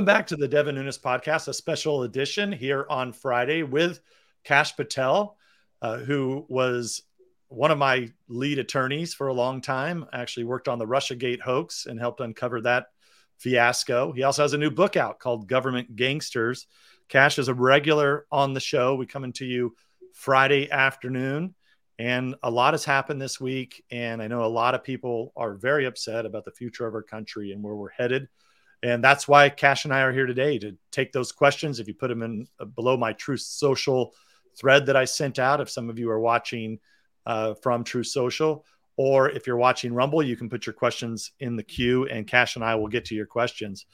Welcome back to the Devin Nunes podcast, a special edition here on Friday with Kash Patel, uh, who was one of my lead attorneys for a long time. Actually, worked on the Russiagate hoax and helped uncover that fiasco. He also has a new book out called Government Gangsters. Kash is a regular on the show. We coming to you Friday afternoon, and a lot has happened this week. And I know a lot of people are very upset about the future of our country and where we're headed. And that's why Kash and I are here today to take those questions. If you put them in uh, below my Truth Social thread that I sent out, if some of you are watching uh, from Truth Social, or if you're watching Rumble, you can put your questions in the queue and Kash and I will get to your questions.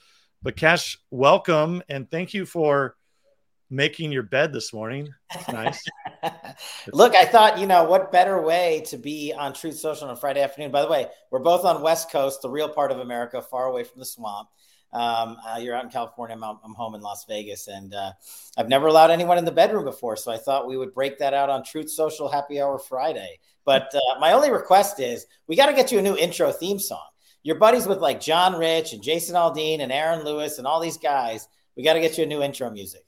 But Kash, welcome and thank you for making your bed this morning. It's nice. Look, I thought, you know, what better way to be on Truth Social on a Friday afternoon? By the way, we're both on West Coast, the real part of America, far away from the swamp. Um, uh, you're out in California. I'm, I'm, home in Las Vegas, and uh, I've never allowed anyone in the bedroom before. So I thought we would break that out on Truth Social Happy Hour Friday. But uh, my only request is we got to get you a new intro theme song. Your buddies with like John Rich and Jason Aldean and Aaron Lewis and all these guys. We got to get you a new intro music.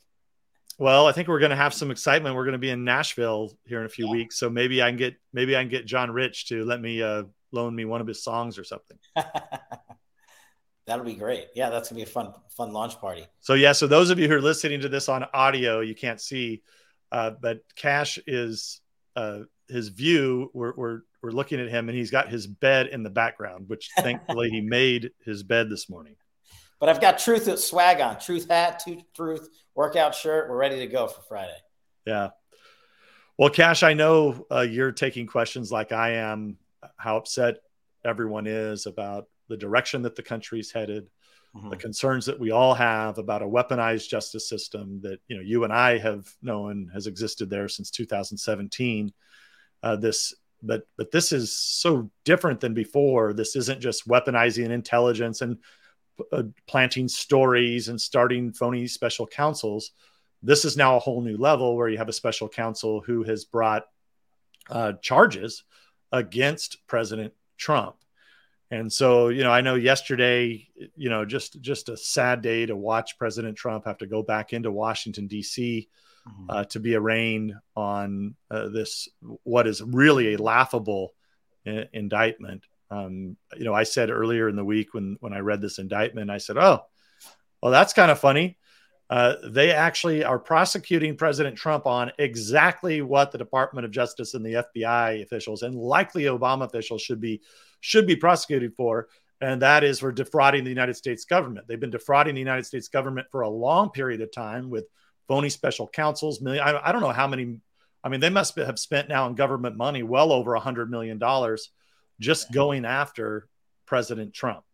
Well, I think we're going to have some excitement. We're going to be in Nashville here in a few yeah. weeks, so maybe I can get maybe I can get John Rich to let me uh, loan me one of his songs or something. That'll be great. Yeah, that's gonna be a fun, fun launch party. So yeah, so those of you who are listening to this on audio, you can't see, uh, but Kash is uh, his view. We're, we're we're looking at him, and he's got his bed in the background, which thankfully he made his bed this morning. But I've got truth swag on, truth hat, truth workout shirt. We're ready to go for Friday. Yeah. Well, Kash, I know uh, you're taking questions like I am. How upset everyone is about the direction that the country's headed, mm-hmm. the concerns that we all have about a weaponized justice system that you know you and I have known has existed there since 2017. Uh, this, but but this is so different than before. This isn't just weaponizing intelligence and uh, planting stories and starting phony special counsels. This is now a whole new level where you have a special counsel who has brought uh, charges against President Trump. And so, you know, I know yesterday, you know, just just a sad day to watch President Trump have to go back into Washington D.C. Mm-hmm. Uh, to be arraigned on uh, this what is really a laughable I- indictment. Um, you know, I said earlier in the week when when I read this indictment, I said, "Oh, well, that's kind of funny." Uh, they actually are prosecuting President Trump on exactly what the Department of Justice and the FBI officials and likely Obama officials should be should be prosecuted for, and that is for defrauding the United States government. They've been defrauding the United States government for a long period of time with phony special counsels. Million, I, I don't know how many. I mean, they must have spent now in government money well over a hundred million dollars just going after President Trump.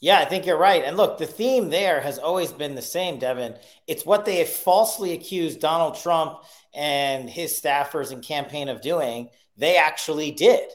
Yeah, I think you're right. And look, the theme there has always been the same, Devin. It's what they have falsely accused Donald Trump and his staffers and campaign of doing. They actually did.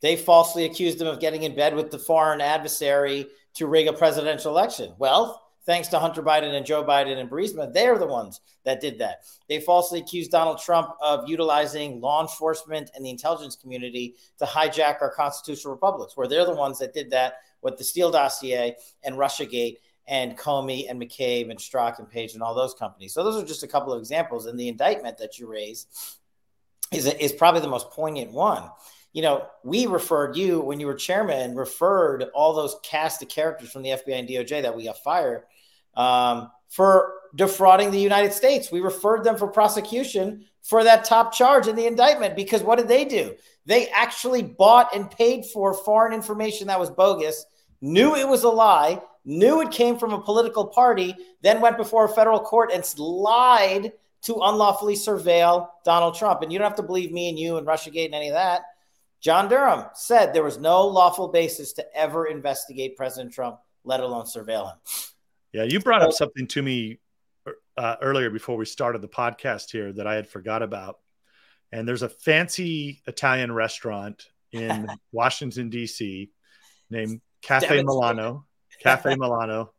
They falsely accused him of getting in bed with the foreign adversary to rig a presidential election. Well, thanks to Hunter Biden and Joe Biden and Burisma, they're the ones that did that. They falsely accused Donald Trump of utilizing law enforcement and the intelligence community to hijack our constitutional republics, where they're the ones that did that with the Steele dossier and Russiagate and Comey and McCabe and Strzok and Page and all those companies. So those are just a couple of examples. And the indictment that you raise is, is probably the most poignant one you know, we referred you when you were chairman, referred all those cast of characters from the FBI and DOJ that we got fired um, for defrauding the United States. We referred them for prosecution for that top charge in the indictment because what did they do? They actually bought and paid for foreign information that was bogus, knew it was a lie, knew it came from a political party, then went before a federal court and lied to unlawfully surveil Donald Trump. And you don't have to believe me and you and Russiagate and any of that. John Durham said there was no lawful basis to ever investigate President Trump, let alone surveil him. Yeah, you brought up something to me uh, earlier before we started the podcast here that I had forgot about. And there's a fancy Italian restaurant in Washington D.C. named Cafe Milano. Cafe Milano.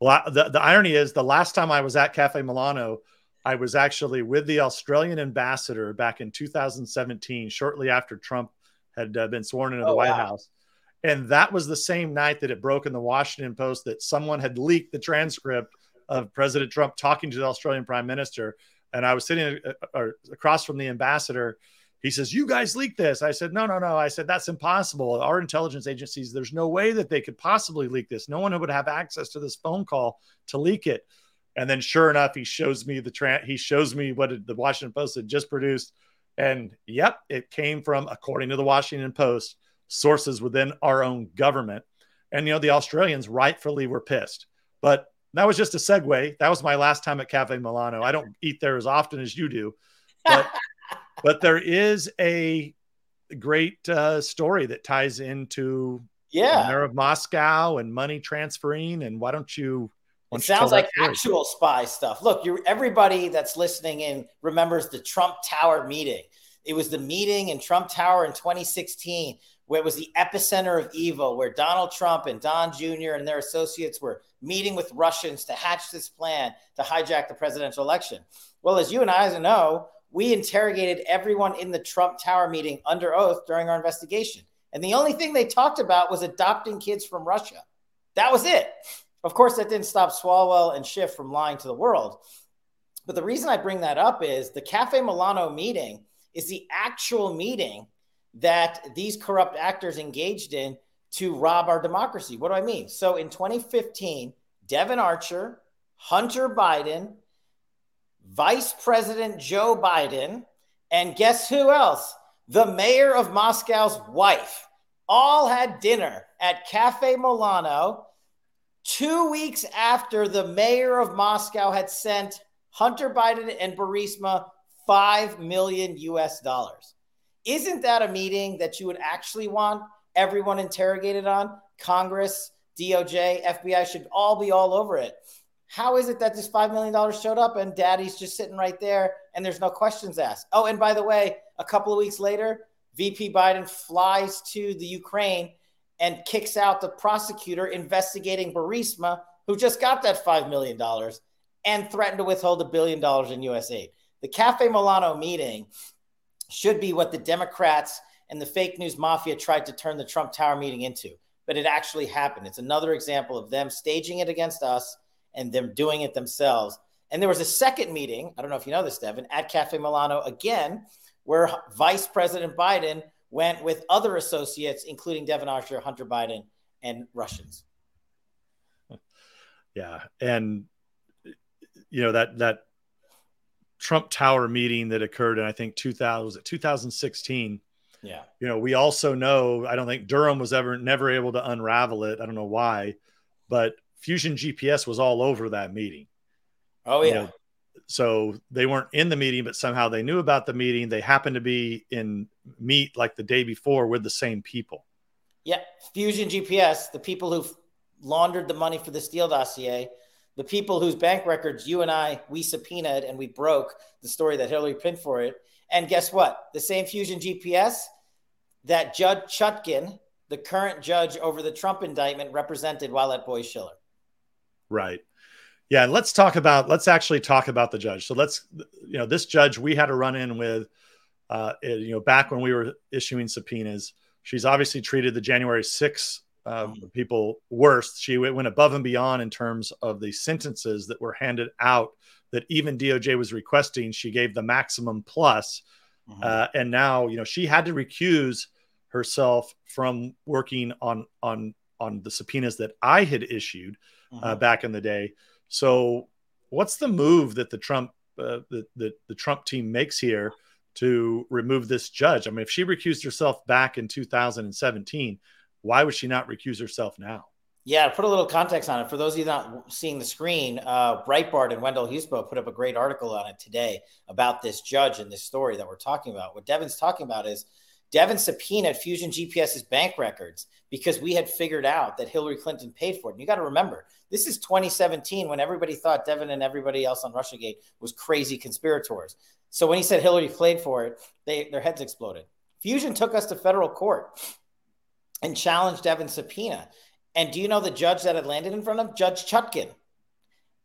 Well, the, the irony is, the last time I was at Cafe Milano, I was actually with the Australian ambassador back in 2017, shortly after Trump had uh, been sworn into oh, the White wow. House. And that was the same night that it broke in the Washington Post that someone had leaked the transcript of President Trump talking to the Australian Prime Minister. And I was sitting uh, across from the ambassador. He says, You guys leaked this. I said, No, no, no. I said, That's impossible. Our intelligence agencies, there's no way that they could possibly leak this. No one would have access to this phone call to leak it. And then, sure enough, he shows me the tra- he shows me what the Washington Post had just produced, and yep, it came from, according to the Washington Post, sources within our own government. And you know, the Australians rightfully were pissed, but that was just a segue. That was my last time at Cafe Milano. I don't eat there as often as you do, but but there is a great uh, story that ties into yeah, mayor of Moscow and money transferring. And why don't you it sounds like actual spy stuff. Look, you everybody that's listening in remembers the Trump Tower meeting. It was the meeting in Trump Tower in 2016 where it was the epicenter of evil, where Donald Trump and Don Jr. and their associates were meeting with Russians to hatch this plan to hijack the presidential election. Well, as you and I know, we interrogated everyone in the Trump Tower meeting under oath during our investigation. And the only thing they talked about was adopting kids from Russia. That was it. Of course, that didn't stop Swalwell and Schiff from lying to the world. But the reason I bring that up is the Cafe Milano meeting is the actual meeting that these corrupt actors engaged in to rob our democracy. What do I mean? So in 2015, Devon Archer, Hunter Biden, Vice President Joe Biden, and guess who else? The mayor of Moscow's wife all had dinner at Cafe Milano two weeks after the mayor of Moscow had sent Hunter Biden and Burisma 5 million US dollars. Isn't that a meeting that you would actually want everyone interrogated on? Congress, DOJ, FBI should all be all over it. How is it that this $5 million showed up and daddy's just sitting right there and there's no questions asked? Oh, and by the way, a couple of weeks later, VP Biden flies to the Ukraine and kicks out the prosecutor investigating Burisma, who just got that $5 million and threatened to withhold a billion dollars in US aid. The Cafe Milano meeting should be what the Democrats and the fake news mafia tried to turn the Trump Tower meeting into, but it actually happened. It's another example of them staging it against us and them doing it themselves. And there was a second meeting, I don't know if you know this, Devin, at Cafe Milano again, where Vice President Biden went with other associates, including Devon Archer, Hunter Biden, and Russians. Yeah, and you know that that Trump Tower meeting that occurred in I think 2000 2016. Yeah. You know, we also know I don't think Durham was ever never able to unravel it. I don't know why, but Fusion GPS was all over that meeting. Oh yeah. You know, so they weren't in the meeting, but somehow they knew about the meeting. They happened to be in meet like the day before with the same people. Yeah, Fusion GPS, the people who laundered the money for the Steele dossier, the people whose bank records you and I we subpoenaed and we broke the story that Hillary pinned for it. And guess what? The same Fusion GPS that Judge Chutkan, the current judge over the Trump indictment, represented while at Boies Schiller. Right. Yeah, and let's talk about let's actually talk about the judge. So let's you know this judge we had a run in with uh, you know back when we were issuing subpoenas. She's obviously treated the January 6 uh, mm-hmm. people worse. She went above and beyond in terms of the sentences that were handed out that even DOJ was requesting. She gave the maximum plus. Mm-hmm. Uh, and now you know she had to recuse herself from working on on on the subpoenas that I had issued uh, mm-hmm. back in the day. So, what's the move that the Trump uh, the, the the Trump team makes here to remove this judge? I mean, if she recused herself back in 2017, why would she not recuse herself now? Yeah, put a little context on it. For those of you not seeing the screen, uh, Breitbart and Wendell Husebø put up a great article on it today about this judge and this story that we're talking about. What Devin's talking about is Devin subpoenaed Fusion GPS's bank records because we had figured out that Hillary Clinton paid for it. And you got to remember, this is 2017 when everybody thought Devin and everybody else on Russiagate was crazy conspirators. So when he said Hillary played for it, they, their heads exploded. Fusion took us to federal court and challenged Devin's subpoena. And do you know the judge that had landed in front of Judge Chutkan?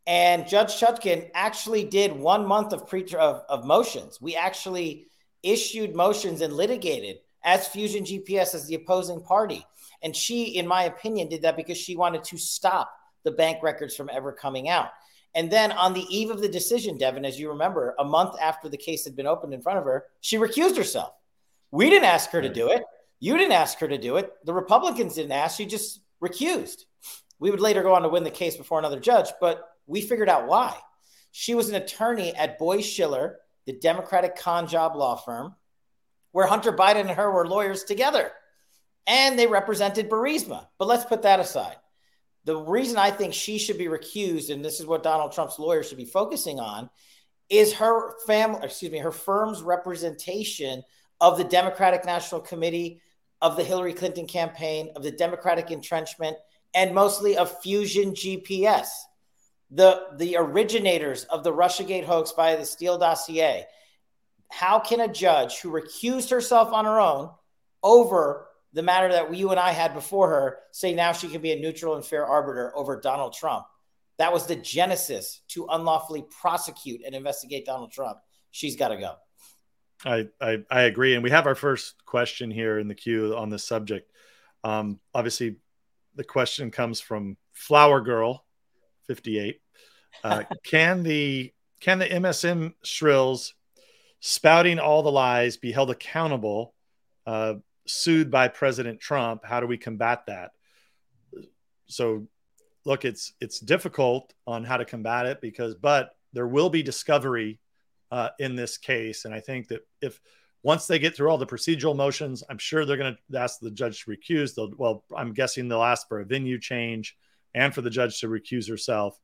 And Judge Chutkan actually did one month of pre of, of motions. We actually issued motions and litigated as Fusion GPS as the opposing party. And she, in my opinion, did that because she wanted to stop the bank records from ever coming out. And then on the eve of the decision, Devin, as you remember, a month after the case had been opened in front of her, she recused herself. We didn't ask her to do it. You didn't ask her to do it. The Republicans didn't ask. She just recused. We would later go on to win the case before another judge, but we figured out why. She was an attorney at Boies Schiller, the Democratic con job law firm, where Hunter Biden and her were lawyers together. And they represented Burisma. But let's put that aside. The reason I think she should be recused, and this is what Donald Trump's lawyers should be focusing on, is her family, excuse me, her firm's representation of the Democratic National Committee, of the Hillary Clinton campaign, of the Democratic entrenchment, and mostly of Fusion GPS, the, the originators of the Russiagate hoax via the Steele dossier. How can a judge who recused herself on her own over the matter that you and I had before her say now she can be a neutral and fair arbiter over Donald Trump? That was the genesis to unlawfully prosecute and investigate Donald Trump. She's got to go. I, I, I agree, and we have our first question here in the queue on this subject. Um, obviously, the question comes from Flower Girl, fifty eight. Uh, can the can the MSM shrills spouting all the lies be held accountable? Uh, sued by President Trump. How do we combat that? So, look, it's it's difficult on how to combat it because, but there will be discovery uh, in this case. And I think that if once they get through all the procedural motions, I'm sure they're going to ask the judge to recuse. They'll, well, I'm guessing they'll ask for a venue change and for the judge to recuse herself.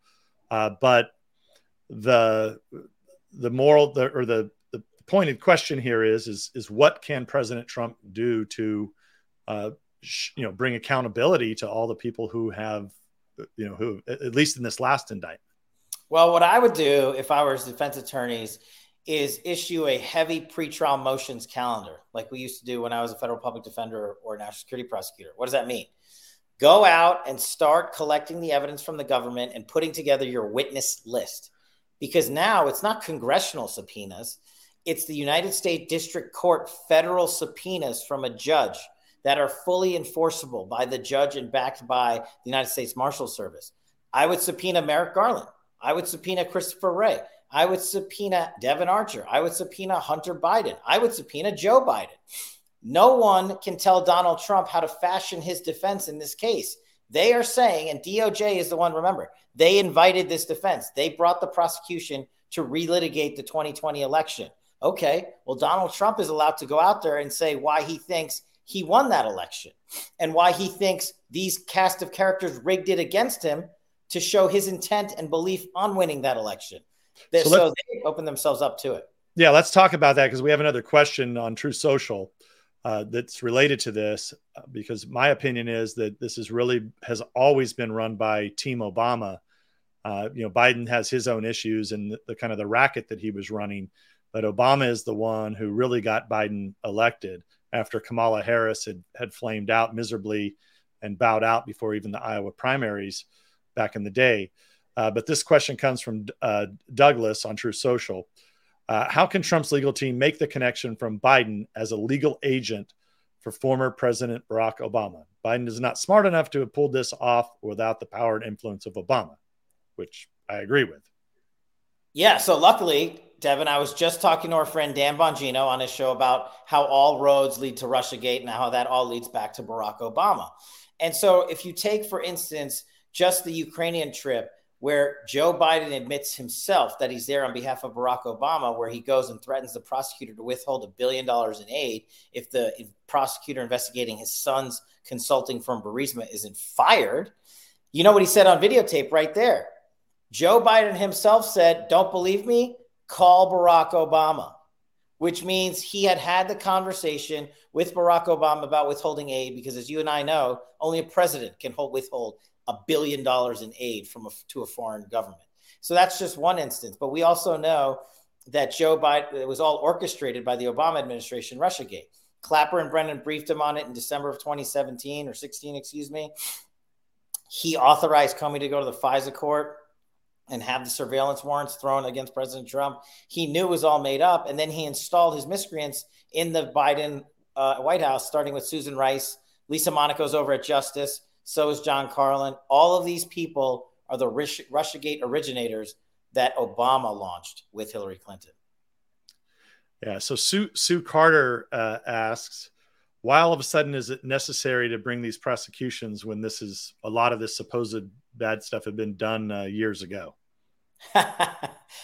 Uh, but the the moral the, or the the pointed question here is is is what can President Trump do to uh, sh- you know bring accountability to all the people who have you know who at least in this last indictment. Well, what I would do if I was defense attorneys is issue a heavy pretrial motions calendar, like we used to do when I was a federal public defender or national security prosecutor. What does that mean? Go out and start collecting the evidence from the government and putting together your witness list. Because now it's not congressional subpoenas, it's the United States District Court federal subpoenas from a judge that are fully enforceable by the judge and backed by the United States Marshal Service. I would subpoena Merrick Garland. I would subpoena Christopher Wray. I would subpoena Devon Archer. I would subpoena Hunter Biden. I would subpoena Joe Biden. No one can tell Donald Trump how to fashion his defense in this case. They are saying, and DOJ is the one, remember, they invited this defense. They brought the prosecution to relitigate the 2020 election. Okay, well, Donald Trump is allowed to go out there and say why he thinks he won that election and why he thinks these cast of characters rigged it against him to show his intent and belief on winning that election. So, so they open themselves up to it. Yeah, let's talk about that because we have another question on Truth Social uh, that's related to this. Uh, because my opinion is that this is really has always been run by Team Obama. Uh, you know, Biden has his own issues and the, the kind of the racket that he was running, but Obama is the one who really got Biden elected after Kamala Harris had had flamed out miserably and bowed out before even the Iowa primaries back in the day. Uh, but this question comes from uh, Douglas on Truth Social. Uh, how can Trump's legal team make the connection from Biden as a legal agent for former President Barack Obama? Biden is not smart enough to have pulled this off without the power and influence of Obama, which I agree with. Yeah. So luckily, Devin, I was just talking to our friend Dan Bongino on his show about how all roads lead to Russiagate and how that all leads back to Barack Obama. And so if you take, for instance, just the Ukrainian trip, where Joe Biden admits himself that he's there on behalf of Barack Obama, where he goes and threatens the prosecutor to withhold a billion dollars in aid if the prosecutor investigating his son's consulting firm Burisma isn't fired. You know what he said on videotape right there? Joe Biden himself said, Don't believe me? Call Barack Obama, which means he had had the conversation with Barack Obama about withholding aid because, as you and I know, only a president can hold withhold a billion dollars in aid from a, to a foreign government. So that's just one instance. But we also know that Joe Biden, it was all orchestrated by the Obama administration, Russiagate. Clapper and Brennan briefed him on it in December of 2017 or 16, excuse me. He authorized Comey to go to the FISA court and have the surveillance warrants thrown against President Trump. He knew it was all made up. And then he installed his miscreants in the Biden uh, White House, starting with Susan Rice. Lisa Monaco's over at Justice. So is John Carlin. All of these people are the Russiagate originators that Obama launched with Hillary Clinton. Yeah. So Sue, Sue Carter uh, asks, why all of a sudden is it necessary to bring these prosecutions when this is a lot of this supposed bad stuff had been done uh, years ago?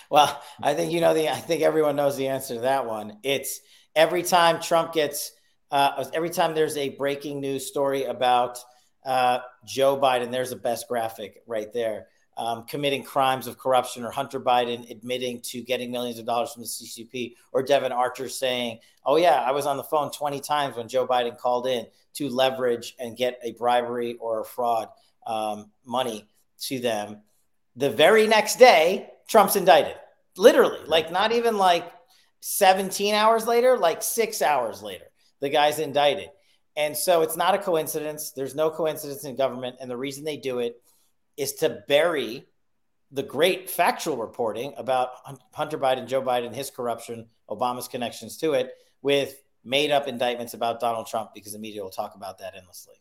well, I think you know the. I think everyone knows the answer to that one. It's every time Trump gets, uh, every time there's a breaking news story about uh, Joe Biden. There's a best graphic right there um, committing crimes of corruption, or Hunter Biden admitting to getting millions of dollars from the CCP, or Devon Archer saying, Oh, yeah, I was on the phone 20 times when Joe Biden called in to leverage and get a bribery or a fraud um, money to them. The very next day, Trump's indicted. Literally, like not even like 17 hours later, like six hours later, the guy's indicted. And so it's not a coincidence. There's no coincidence in government. And the reason they do it is to bury the great factual reporting about Hunter Biden, Joe Biden, his corruption, Obama's connections to it, with made up indictments about Donald Trump because the media will talk about that endlessly.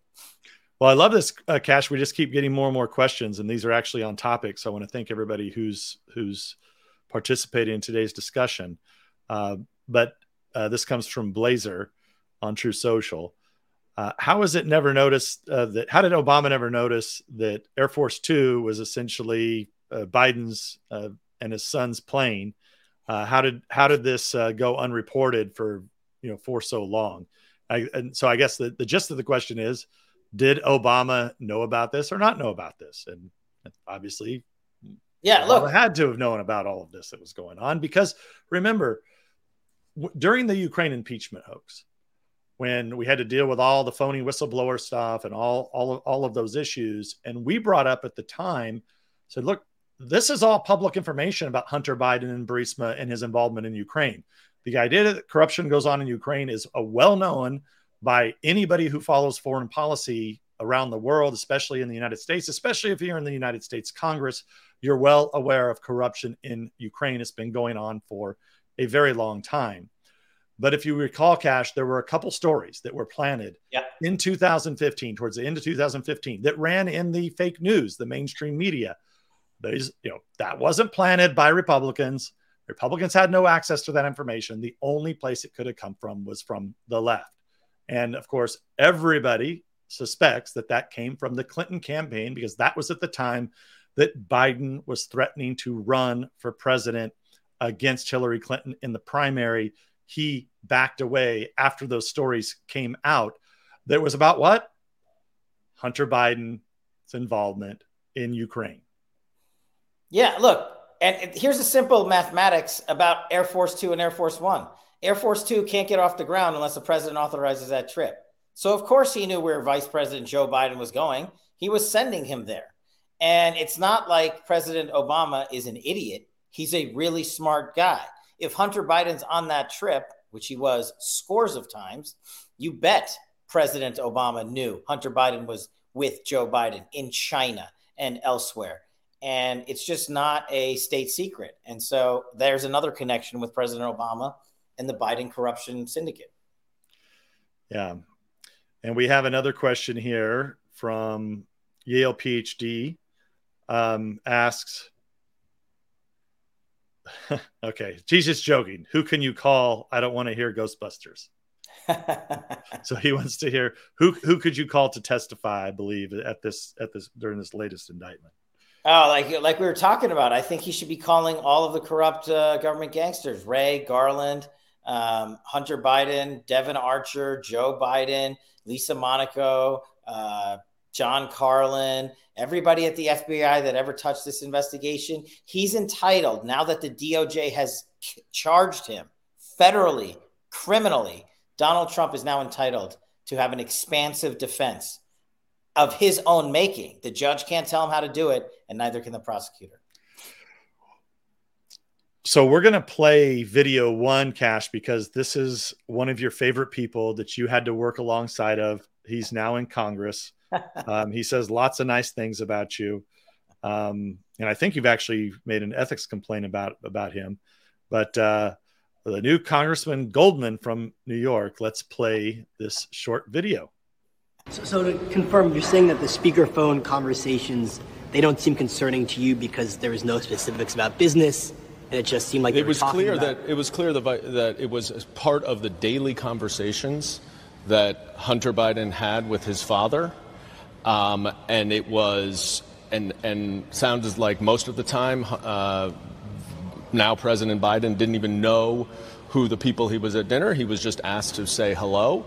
Well, I love this, uh, Kash. We just keep getting more and more questions, and these are actually on topic. So I want to thank everybody who's who's participating in today's discussion. Uh, but uh, this comes from Blazer on Truth Social. Uh, how is it never noticed uh, that? How did Obama never notice that Air Force Two was essentially uh, Biden's uh, and his son's plane? Uh, how did how did this uh, go unreported for you know for so long? I, and so I guess the, the gist of the question is, did Obama know about this or not know about this? And obviously, yeah, Obama look, had to have known about all of this that was going on because remember, w- during the Ukraine impeachment hoax, when we had to deal with all the phony whistleblower stuff and all all of, all of those issues and we brought up at the time said look this is all public information about Hunter Biden and Burisma and his involvement in Ukraine. The idea that corruption goes on in Ukraine is a well known by anybody who follows foreign policy around the world, especially in the United States, especially if you're in the United States Congress, you're well aware of corruption in Ukraine. It's been going on for a very long time. But if you recall, Kash, there were a couple stories that were planted yeah. in 2015, towards the end of 2015, that ran in the fake news, the mainstream media. Those, you know, that wasn't planted by Republicans. Republicans had no access to that information. The only place it could have come from was from the left. And of course, everybody suspects that that came from the Clinton campaign because that was at the time that Biden was threatening to run for president against Hillary Clinton in the primary he backed away after those stories came out that was about what? Hunter Biden's involvement in Ukraine. Yeah, look, and here's a simple mathematics about Air Force Two and Air Force One. Air Force Two can't get off the ground unless the president authorizes that trip. So, of course, he knew where Vice President Joe Biden was going. He was sending him there. And it's not like President Obama is an idiot. He's a really smart guy if Hunter Biden's on that trip, which he was scores of times, you bet President Obama knew Hunter Biden was with Joe Biden in China and elsewhere. And it's just not a state secret. And so there's another connection with President Obama and the Biden corruption syndicate. Yeah. And we have another question here from Yale PhD um, asks okay, Jesus joking. Who can you call? I don't want to hear Ghostbusters. so he wants to hear who who could you call to testify? I believe at this at this during this latest indictment. Oh, like like we were talking about. I think he should be calling all of the corrupt uh, government gangsters: Wray Garland, um, Hunter Biden, Devon Archer, Joe Biden, Lisa Monaco, uh, John Carlin, everybody at the FBI that ever touched this investigation, he's entitled, now that the DOJ has charged him federally, criminally, Donald Trump is now entitled to have an expansive defense of his own making. The judge can't tell him how to do it, and neither can the prosecutor. So we're going to play video one, Kash, because this is one of your favorite people that you had to work alongside of. He's now in Congress. um, he says lots of nice things about you. Um, and I think you've actually made an ethics complaint about about him. But uh, the new Congressman Goldman from New York. Let's play this short video. So, so to confirm, you're saying that the speakerphone conversations they don't seem concerning to you because there was no specifics about business, and it just seemed like it was clear about- that it was clear that, that it was part of the daily conversations that Hunter Biden had with his father, um, and it was and and sounded like most of the time. Uh, now President Biden didn't even know who the people he was at dinner. He was just asked to say hello.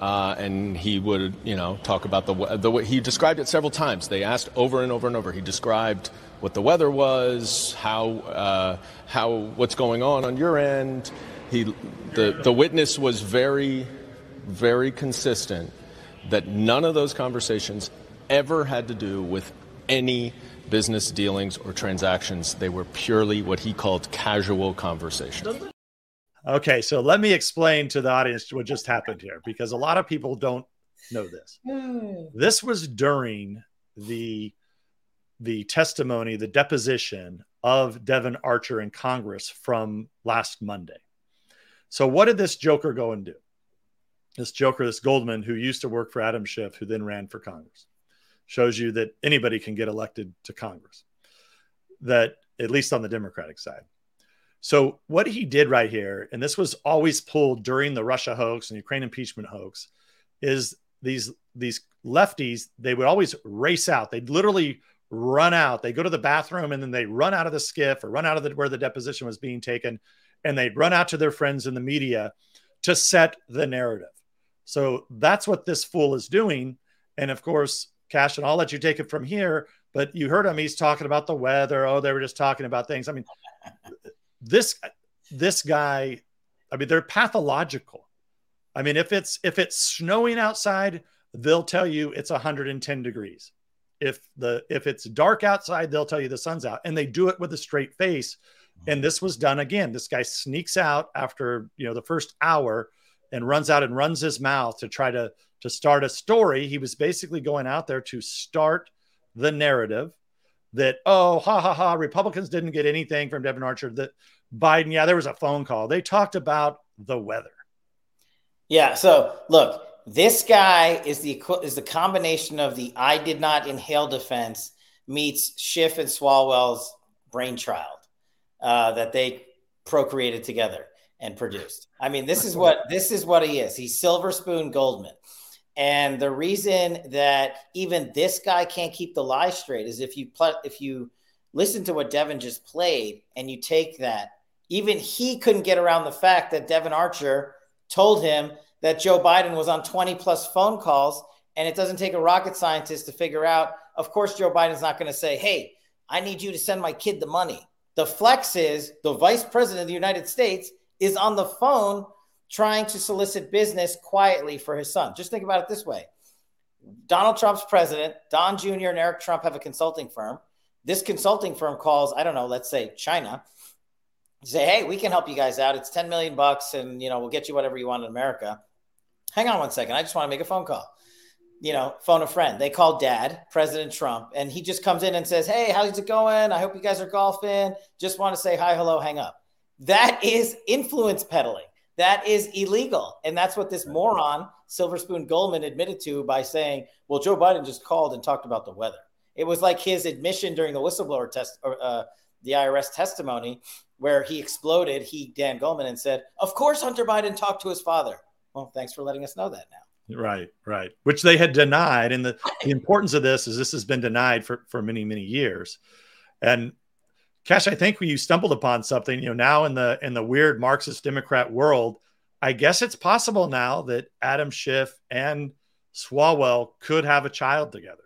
Uh, and he would, you know, talk about the the way he described it several times. They asked over and over and over. He described what the weather was, how uh, how what's going on on your end. He the the witness was very very consistent that none of those conversations ever had to do with any business dealings or transactions. They were purely what he called casual conversations. Okay, so let me explain to the audience what just happened here because a lot of people don't know this. Hmm. this was during the the testimony, the deposition of Devon Archer in Congress from last Monday. So what did this joker go and do? This joker, this Goldman, who used to work for Adam Schiff, who then ran for Congress, shows you that anybody can get elected to Congress. That at least on the Democratic side. So what he did right here, and this was always pulled during the Russia hoax and Ukraine impeachment hoax, is these these lefties they would always race out. They'd literally run out. They go to the bathroom and then they run out of the SCIF or run out of the, where the deposition was being taken, and they'd run out to their friends in the media to set the narrative. So that's what this fool is doing. And of course, Kash, and I'll let you take it from here. But you heard him; he's talking about the weather. Oh, they were just talking about things. I mean, this this guy i mean they're pathological i mean if it's if it's snowing outside they'll tell you it's 110 degrees if the if it's dark outside they'll tell you the sun's out and they do it with a straight face and mm-hmm. this was done again this guy sneaks out after you know the first hour and runs out and runs his mouth to try to to start a story. He was basically going out there to start the narrative that oh ha ha ha republicans didn't get anything from Devon archer that biden yeah there was a phone call. They talked about the weather. Yeah so look this guy is the is the combination of the i did not inhale defense meets schiff and swalwell's brainchild uh, that they procreated together and produced i mean this is what this is what he is he's silver spoon goldman and the reason that even this guy can't keep the lie straight is if you pl- if you listen to what Devin just played and you take that, even he couldn't get around the fact that Devon Archer told him that Joe Biden was on 20 plus phone calls. And it doesn't take a rocket scientist to figure out, of course, Joe Biden's not going to say, hey, I need you to send my kid the money. The flex is the vice president of the United States is on the phone trying to solicit business quietly for his son. Just think about it this way Donald Trump's president, Don Jr., and Eric Trump have a consulting firm. This consulting firm calls, I don't know, let's say China, say, hey, we can help you guys out. It's 10 million bucks and, you know, we'll get you whatever you want in America. Hang on one second. I just want to make a phone call. You know, phone a friend. They call dad, President Trump, and he just comes in and says, Hey, how's it going? I hope you guys are golfing. Just want to say hi, hello, hang up. That is influence peddling. That is illegal. And that's what this moron, Silver Spoon Goldman, admitted to by saying, well, Joe Biden just called and talked about the weather. It was like his admission during the whistleblower test, or uh, the IRS testimony, where he exploded, he, Dan Goldman, and said, of course, Hunter Biden talked to his father. Well, thanks for letting us know that now. Right, right. Which they had denied. And the, the importance of this is this has been denied for, for many, many years. And Kash, I think you stumbled upon something. You know, now in the in the weird Marxist Democrat world, I guess it's possible now that Adam Schiff and Swalwell could have a child together.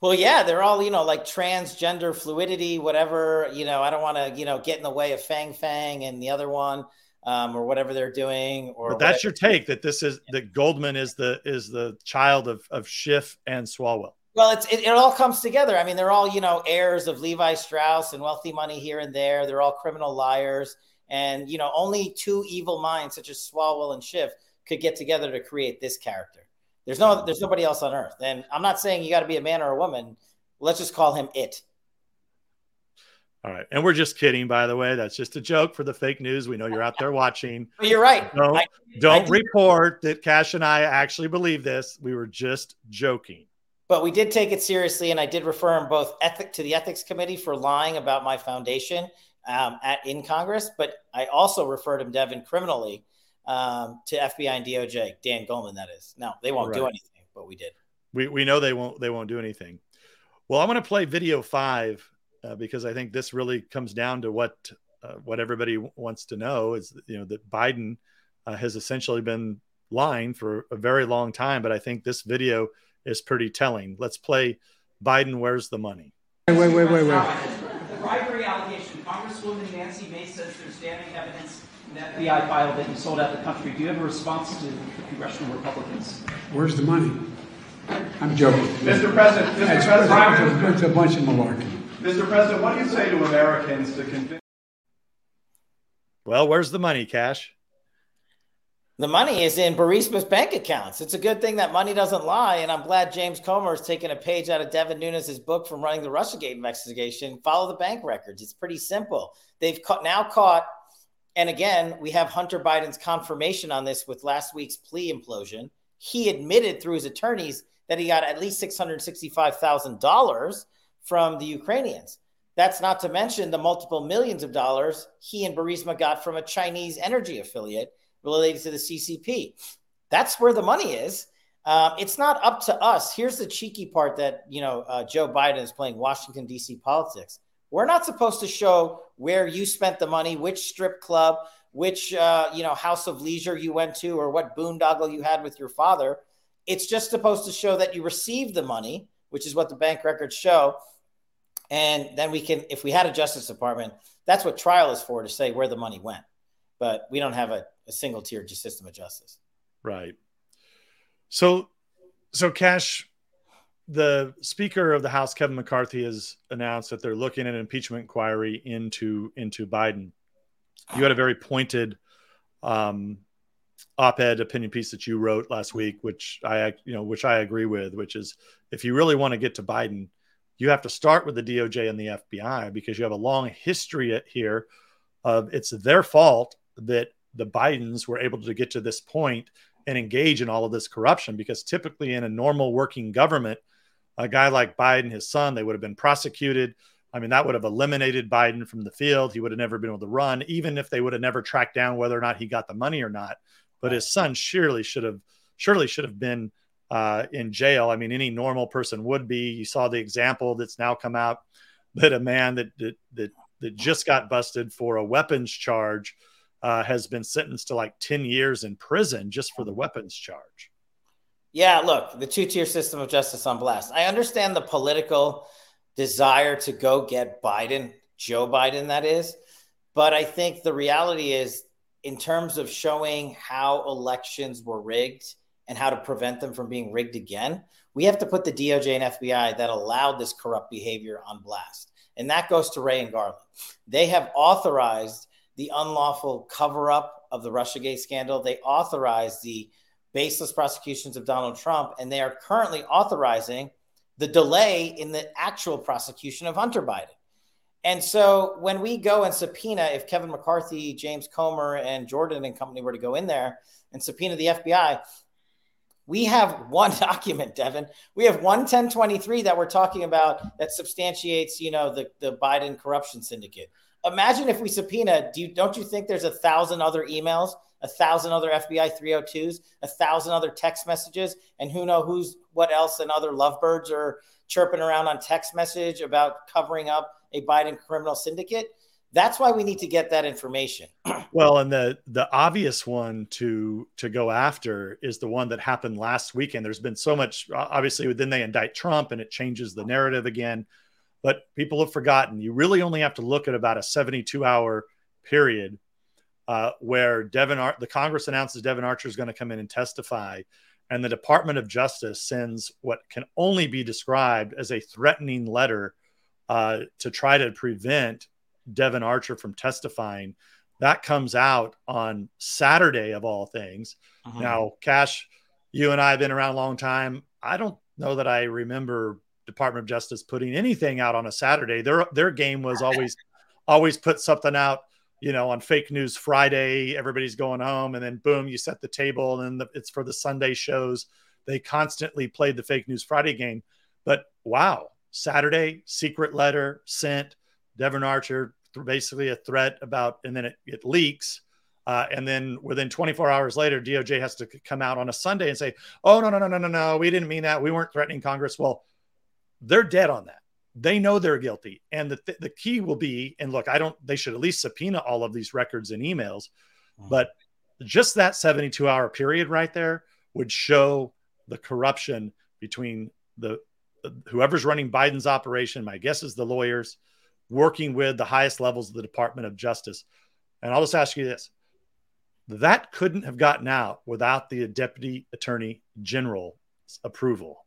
Well, yeah, they're all you know like transgender fluidity, whatever. You know, I don't want to you know get in the way of Fang Fang and the other one. Um, or whatever they're doing, or but that's whatever. your take that this is that Goldman is the is the child of of Schiff and Swalwell. Well, it's it, it, all comes together. I mean, they're all you know heirs of Levi Strauss and wealthy money here and there. They're all criminal liars, and you know only two evil minds such as Swalwell and Schiff could get together to create this character. There's no there's nobody else on earth, and I'm not saying you got to be a man or a woman. Let's just call him it. All right. And we're just kidding, by the way. That's just a joke for the fake news. We know you're out there watching. you're right. Don't, I, don't I report that Kash and I actually believe this. We were just joking. But we did take it seriously, and I did refer him both ethic to the ethics committee for lying about my foundation um, at in Congress. But I also referred him, Devin, criminally um, to FBI and DOJ. Dan Goldman, that is. No, they won't right. do anything, but we did. We we know they won't they won't do anything. Well, I'm going to play video five uh, because I think this really comes down to what uh, what everybody wants to know is you know that Biden uh, has essentially been lying for a very long time, but I think this video is pretty telling. Let's play Biden. Where's the money? Wait, wait, wait, wait. The bribery allegation, Congresswoman Nancy Mace says there's damning evidence in the FBI file that you sold out the country. Do you have a response to the congressional Republicans? Where's the money? I'm joking. Mr. President, Mr. President, it's a bunch of malarkey. Mr. President, what do you say to Americans to convince? Well, where's the money, Kash? The money is in Burisma's bank accounts. It's a good thing that money doesn't lie. And I'm glad James Comer is taking a page out of Devin Nunes' book from running the Russiagate investigation. Follow the bank records. It's pretty simple. They've ca- now caught, and again, we have Hunter Biden's confirmation on this with last week's plea implosion. He admitted through his attorneys that he got at least $665,000 from the Ukrainians. That's not to mention the multiple millions of dollars he and Burisma got from a Chinese energy affiliate related to the CCP. That's where the money is. Uh, it's not up to us. Here's the cheeky part that you know uh, Joe Biden is playing Washington D.C. politics. We're not supposed to show where you spent the money, which strip club, which uh, you know house of leisure you went to, or what boondoggle you had with your father. It's just supposed to show that you received the money, which is what the bank records show. And then we can, if we had a Justice Department, that's what trial is for to say where the money went. But we don't have a, a single tier system of justice. Right. So, so Kash, the Speaker of the House, Kevin McCarthy, has announced that they're looking at an impeachment inquiry into into Biden. You had a very pointed um, op-ed opinion piece that you wrote last week, which I you know which I agree with, which is if you really want to get to Biden, you have to start with the DOJ and the FBI because you have a long history here of it's their fault that the Bidens were able to get to this point and engage in all of this corruption because typically in a normal working government, a guy like Biden, his son, they would have been prosecuted. I mean, that would have eliminated Biden from the field. He would have never been able to run, even if they would have never tracked down whether or not he got the money or not. But his son surely should have surely should have been uh, in jail. I mean, any normal person would be. You saw the example that's now come out that a man that that that, that just got busted for a weapons charge uh, has been sentenced to like ten years in prison just for the weapons charge. Yeah, look, the two-tier system of justice on blast. I understand the political desire to go get Biden, Joe Biden, that is. But I think the reality is, in terms of showing how elections were rigged and how to prevent them from being rigged again, we have to put the DOJ and FBI that allowed this corrupt behavior on blast. And that goes to Wray and Garland. They have authorized the unlawful cover up of the Russiagate scandal. They authorized the baseless prosecutions of Donald Trump, and they are currently authorizing the delay in the actual prosecution of Hunter Biden. And so when we go and subpoena, if Kevin McCarthy, James Comer, and Jordan and company were to go in there and subpoena the FBI, we have one document, Devin. We have one 1023 that we're talking about that substantiates, you know, the, the Biden corruption syndicate. Imagine if we subpoena, do you don't you think there's a thousand other emails, a thousand other FBI 302s, a thousand other text messages, and who know who's what else and other lovebirds are chirping around on text message about covering up a Biden criminal syndicate? That's why we need to get that information. well, and the the obvious one to to go after is the one that happened last weekend. There's been so much obviously then they indict Trump and it changes the narrative again. But people have forgotten. You really only have to look at about a 72 hour period uh, where Devon Ar- the Congress announces Devon Archer is going to come in and testify, and the Department of Justice sends what can only be described as a threatening letter uh, to try to prevent Devon Archer from testifying. That comes out on Saturday of all things. Uh-huh. Now, Kash, you and I have been around a long time. I don't know that I remember Department of Justice putting anything out on a Saturday. Their their game was always always put something out, you know, on fake news Friday. Everybody's going home, and then boom, you set the table, and the, it's for the Sunday shows. They constantly played the fake news Friday game, but wow, Saturday secret letter sent Devon Archer, basically a threat about, and then it, it leaks. Uh, and then within 24 hours later, DOJ has to come out on a Sunday and say, "Oh no, no, no, no, no, no, we didn't mean that. We weren't threatening Congress." Well, they're dead on that. They know they're guilty, and the th- the key will be, and look, I don't. They should at least subpoena all of these records and emails, mm-hmm. but just that 72 hour period right there would show the corruption between the whoever's running Biden's operation. My guess is the lawyers working with the highest levels of the Department of Justice. And I'll just ask you this that couldn't have gotten out without the deputy attorney general's approval.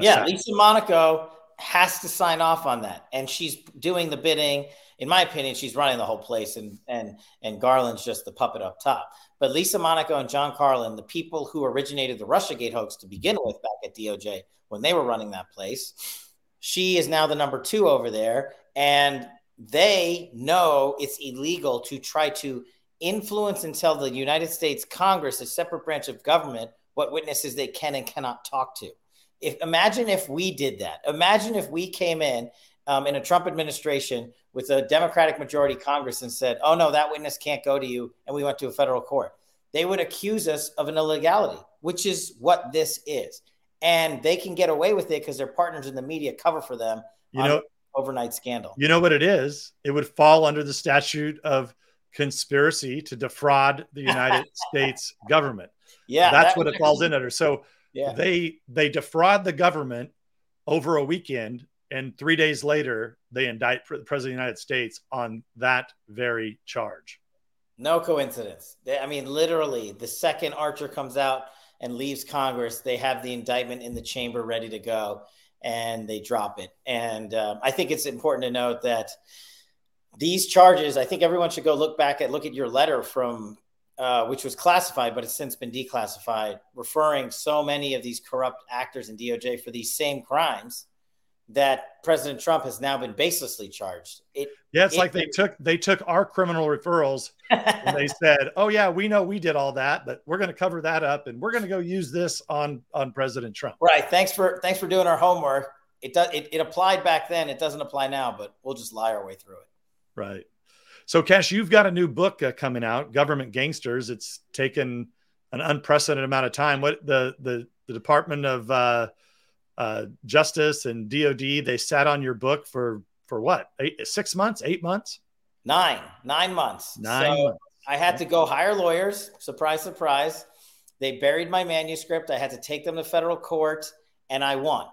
Yeah, Lisa Monaco has to sign off on that, and she's doing the bidding. In my opinion, she's running the whole place, and and and Garland's just the puppet up top. But Lisa Monaco and John Carlin, the people who originated the RussiaGate hoax to begin with back at DOJ when they were running that place, she is now the number two over there, and they know it's illegal to try to influence and tell the United States Congress, a separate branch of government, what witnesses they can and cannot talk to. If imagine if we did that. Imagine if we came in um, in a Trump administration with a Democratic majority Congress and said, "Oh no, that witness can't go to you," and we went to a federal court. They would accuse us of an illegality, which is what this is, and they can get away with it because their partners in the media cover for them. You know, overnight scandal. You know what it is? It would fall under the statute of conspiracy to defraud the United States government. Yeah, that's that what it falls in under. So yeah. they they defraud the government over a weekend, and three days later they indict the president of the United States on that very charge. No coincidence. They, I mean, literally, the second Archer comes out and leaves Congress, they have the indictment in the chamber ready to go, and they drop it. And um, I think it's important to note that these charges, I think everyone should go look back at look at your letter from uh, which was classified, but it's since been declassified, referring so many of these corrupt actors in DOJ for these same crimes that President Trump has now been baselessly charged. It, yeah, it's it, like they took they took our criminal referrals and they said, "Oh yeah, we know we did all that, but we're going to cover that up and we're going to go use this on on President Trump." Right. Thanks for thanks for doing our homework. It does it, it applied back then. It doesn't apply now, but we'll just lie our way through it. Right. So, Kash, you've got a new book uh, coming out, Government Gangsters. It's taken an unprecedented amount of time. What the the, the Department of uh, uh, Justice and DoD they sat on your book for for what? Eight, six months? Eight months? Nine. Nine months. Nine. So months. I had to go hire lawyers. Surprise, surprise. They buried my manuscript. I had to take them to federal court, and I won.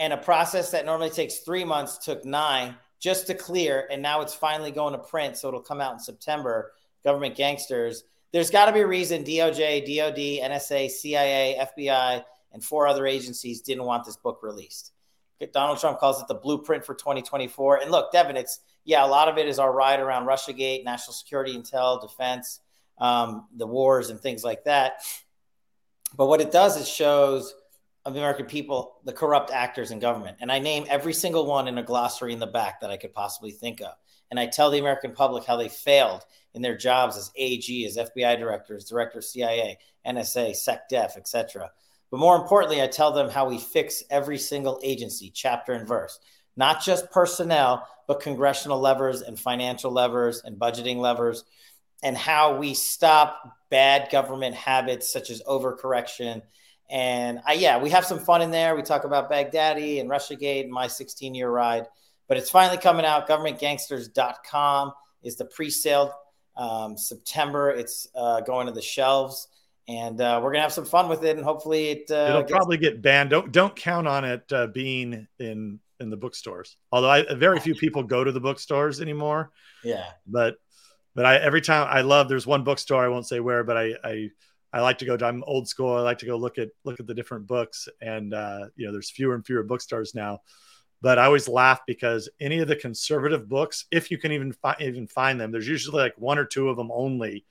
And a process that normally takes three months took nine just to clear. And now it's finally going to print. So it'll come out in September. Government Gangsters. There's got to be a reason DOJ, DOD, NSA, CIA, FBI, and four other agencies didn't want this book released. Donald Trump calls it the blueprint for 2024. And look, Devin, it's, yeah, a lot of it is our ride around Russiagate, national security intel, defense, um, the wars, and things like that. But what it does is shows of the American people, the corrupt actors in government. And I name every single one in a glossary in the back that I could possibly think of. And I tell the American public how they failed in their jobs as AG, as FBI directors, director of CIA, NSA, SecDef, etc. But more importantly, I tell them how we fix every single agency, chapter and verse, not just personnel, but congressional levers and financial levers and budgeting levers, and how we stop bad government habits such as overcorrection and I, yeah, we have some fun in there. We talk about Baghdadi and Russiagate and my 16 year ride, but it's finally coming out. Governmentgangsters.com is the pre sale. Um, September, it's uh, going to the shelves and uh, we're gonna have some fun with it, and hopefully it uh, it'll gets- probably get banned. Don't don't count on it uh, being in in the bookstores. Although I, very few people go to the bookstores anymore. Yeah, but but I every time I love. There's one bookstore I won't say where, but I I I like to go. I'm old school. I like to go look at look at the different books, and uh, you know, there's fewer and fewer bookstores now. But I always laugh because any of the conservative books, if you can even fi- even find them, there's usually like one or two of them only,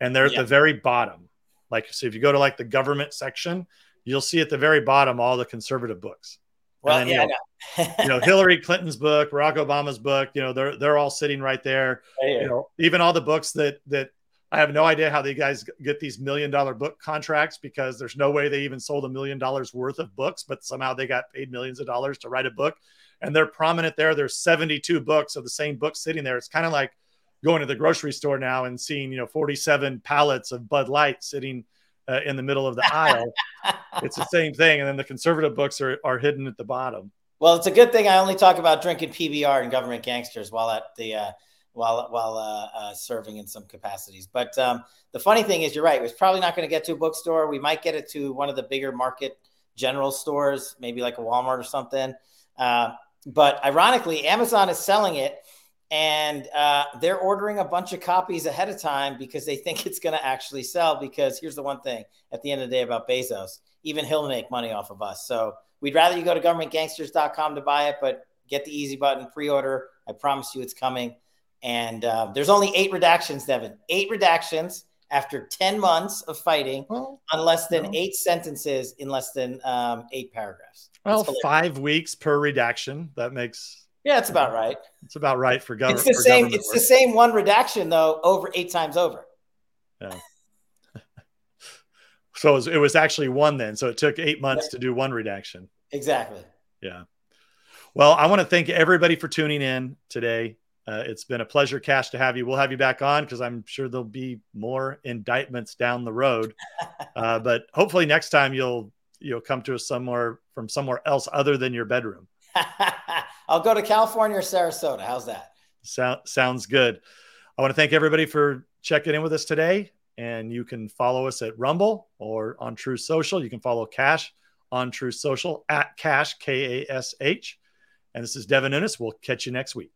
and they're yeah. at the very bottom. Like, so if you go to like the government section, you'll see at the very bottom all the conservative books. Well, then, yeah, you know, you know, Hillary Clinton's book, Barack Obama's book, you know, they're they're all sitting right there. Yeah. You know, even all the books that that I have no idea how they guys get these million dollar book contracts because there's no way they even sold a million dollars worth of books, but somehow they got paid millions of dollars to write a book. And they're prominent there. There's 72 books of the same book sitting there. It's kind of like going to the grocery store now and seeing, you know, 47 pallets of Bud Light sitting uh, in the middle of the aisle. it's the same thing. And then the conservative books are, are hidden at the bottom. Well, it's a good thing I only talk about drinking PBR and government gangsters while at the uh, while while uh, uh, serving in some capacities. But um, the funny thing is, you're right. It's probably not going to get to a bookstore. We might get it to one of the bigger market general stores, maybe like a Walmart or something. Uh, but ironically, Amazon is selling it, and uh, they're ordering a bunch of copies ahead of time because they think it's going to actually sell. Because here's the one thing: at the end of the day, about Bezos, even he'll make money off of us. So we'd rather you go to governmentgangsters.com to buy it, but get the easy button pre-order. I promise you, it's coming. And uh, there's only eight redactions, Devin. Eight redactions after 10 months of fighting Well, on less than no. eight sentences in less than um, eight paragraphs. Well, five weeks per redaction. That makes yeah, it's about right. it's about right for government. It's the same. It's the same one redaction though, over eight times over. Yeah. so it was, it was actually one then. So it took eight months to do one redaction. Exactly. Yeah. Well, I want to thank everybody for tuning in today. Uh, it's been a pleasure, Kash, to have you. We'll have you back on because I'm sure there'll be more indictments down the road. Uh, but hopefully next time you'll you'll come to us somewhere from somewhere else other than your bedroom. I'll go to California or Sarasota. How's that? So, sounds good. I want to thank everybody for checking in with us today. And you can follow us at Rumble or on Truth Social. You can follow Kash on Truth Social at Kash, K A S H. And this is Devin Nunes. We'll catch you next week.